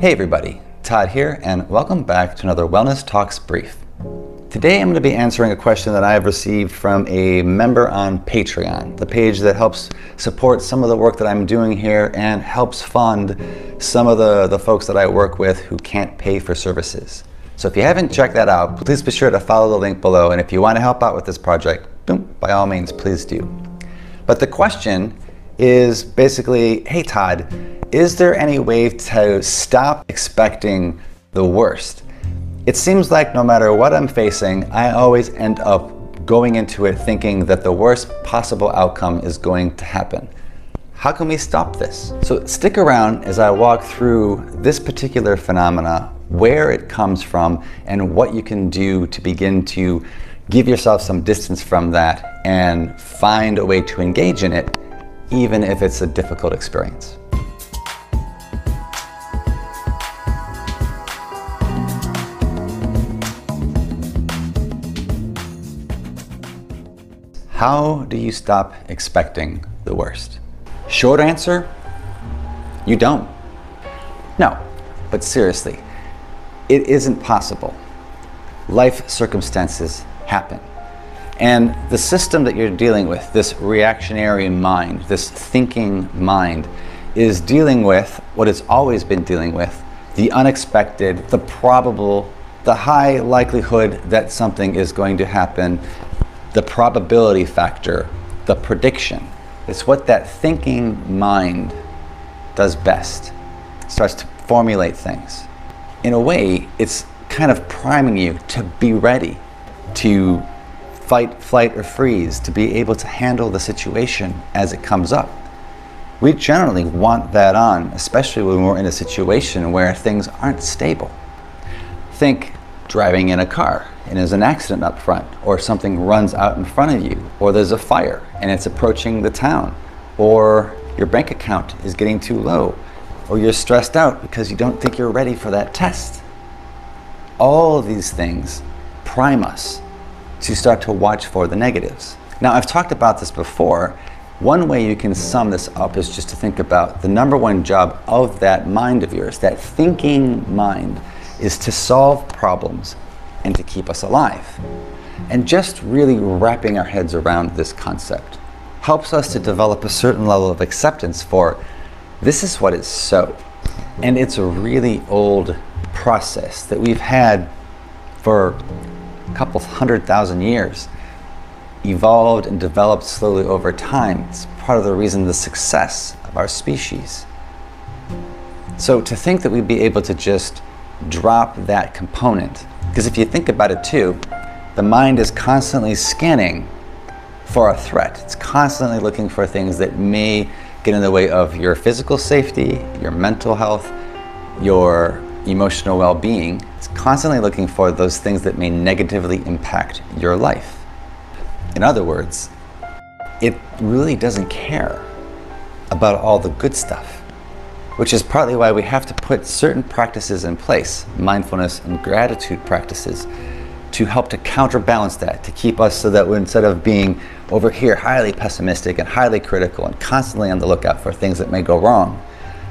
Hey everybody, Todd here, and welcome back to another Wellness Talks Brief. Today I'm going to be answering a question that I have received from a member on Patreon, the page that helps support some of the work that I'm doing here and helps fund some of the, the folks that I work with who can't pay for services. So if you haven't checked that out, please be sure to follow the link below, and if you want to help out with this project, boom, by all means, please do. But the question is basically, hey Todd, is there any way to stop expecting the worst? It seems like no matter what I'm facing, I always end up going into it thinking that the worst possible outcome is going to happen. How can we stop this? So stick around as I walk through this particular phenomena, where it comes from, and what you can do to begin to give yourself some distance from that and find a way to engage in it, even if it's a difficult experience. How do you stop expecting the worst? Short answer you don't. No, but seriously, it isn't possible. Life circumstances happen. And the system that you're dealing with, this reactionary mind, this thinking mind, is dealing with what it's always been dealing with the unexpected, the probable, the high likelihood that something is going to happen the probability factor, the prediction. It's what that thinking mind does best. It starts to formulate things. In a way, it's kind of priming you to be ready to fight, flight, or freeze, to be able to handle the situation as it comes up. We generally want that on, especially when we're in a situation where things aren't stable. Think driving in a car and there's an accident up front, or something runs out in front of you, or there's a fire and it's approaching the town, or your bank account is getting too low, or you're stressed out because you don't think you're ready for that test. All of these things prime us to start to watch for the negatives. Now, I've talked about this before. One way you can sum this up is just to think about the number one job of that mind of yours, that thinking mind, is to solve problems and to keep us alive. And just really wrapping our heads around this concept helps us to develop a certain level of acceptance for this is what is so. And it's a really old process that we've had for couple hundred thousand years, evolved and developed slowly over time. It's part of the reason the success of our species. So to think that we'd be able to just drop that component because if you think about it too, the mind is constantly scanning for a threat. It's constantly looking for things that may get in the way of your physical safety, your mental health, your emotional well being. It's constantly looking for those things that may negatively impact your life. In other words, it really doesn't care about all the good stuff which is partly why we have to put certain practices in place, mindfulness and gratitude practices, to help to counterbalance that, to keep us so that instead of being over here highly pessimistic and highly critical and constantly on the lookout for things that may go wrong,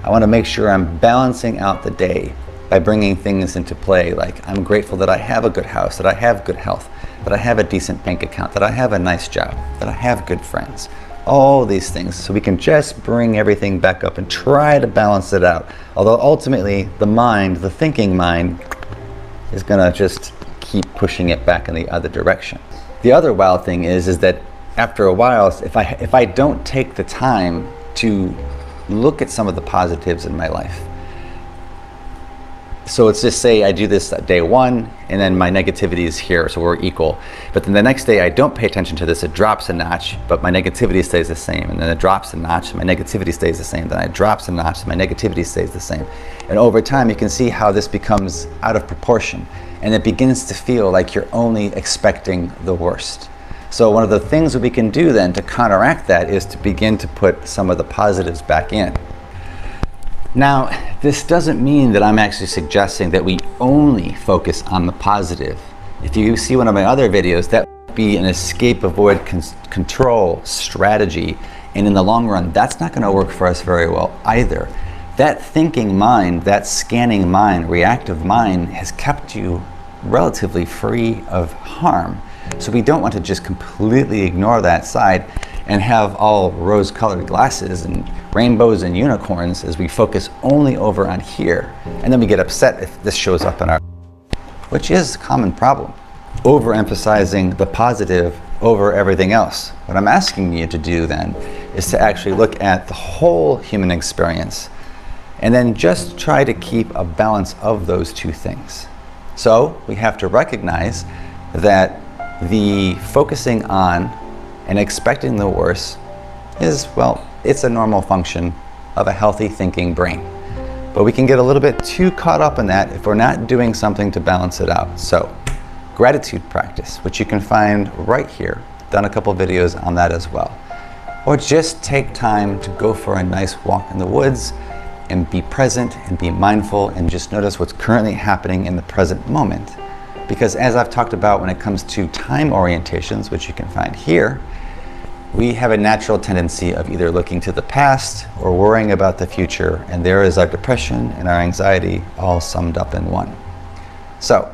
I want to make sure I'm balancing out the day by bringing things into play like I'm grateful that I have a good house, that I have good health, that I have a decent bank account, that I have a nice job, that I have good friends all these things. So we can just bring everything back up and try to balance it out. Although ultimately, the mind, the thinking mind, is going to just keep pushing it back in the other direction. The other wild thing is, is that after a while, if I, if I don't take the time to look at some of the positives in my life, so let's just say I do this day one, and then my negativity is here, so we're equal. But then the next day I don't pay attention to this, it drops a notch, but my negativity stays the same. And then it drops a notch, my negativity stays the same. Then it drops a notch, my negativity stays the same. And over time, you can see how this becomes out of proportion, and it begins to feel like you're only expecting the worst. So one of the things that we can do then to counteract that is to begin to put some of the positives back in. Now, this doesn't mean that I'm actually suggesting that we only focus on the positive. If you see one of my other videos, that would be an escape, avoid, con control strategy. And in the long run, that's not going to work for us very well either. that thinking mind, that scanning mind, reactive mind has kept you relatively free of harm. So we don't want to just completely ignore that side and have all rose colored glasses and rainbows and unicorns as we focus only over on here. And then we get upset if this shows up in our, which is a common problem. Overemphasizing the positive over everything else. What I'm asking you to do then is to actually look at the whole human experience and then just try to keep a balance of those two things. So we have to recognize that the focusing on and expecting the worst is, well, it's a normal function of a healthy thinking brain. But we can get a little bit too caught up in that if we're not doing something to balance it out. So, gratitude practice, which you can find right here. Done a couple videos on that as well. Or just take time to go for a nice walk in the woods and be present and be mindful and just notice what's currently happening in the present moment. Because as I've talked about when it comes to time orientations, which you can find here, we have a natural tendency of either looking to the past or worrying about the future, and there is our depression and our anxiety all summed up in one. So,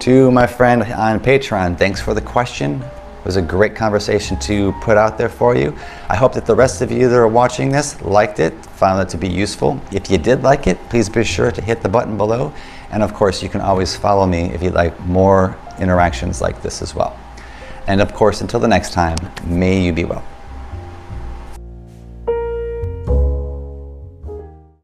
to my friend on Patreon, thanks for the question. It was a great conversation to put out there for you. I hope that the rest of you that are watching this liked it, found it to be useful. If you did like it, please be sure to hit the button below. And of course, you can always follow me if you'd like more interactions like this as well. And of course, until the next time, may you be well.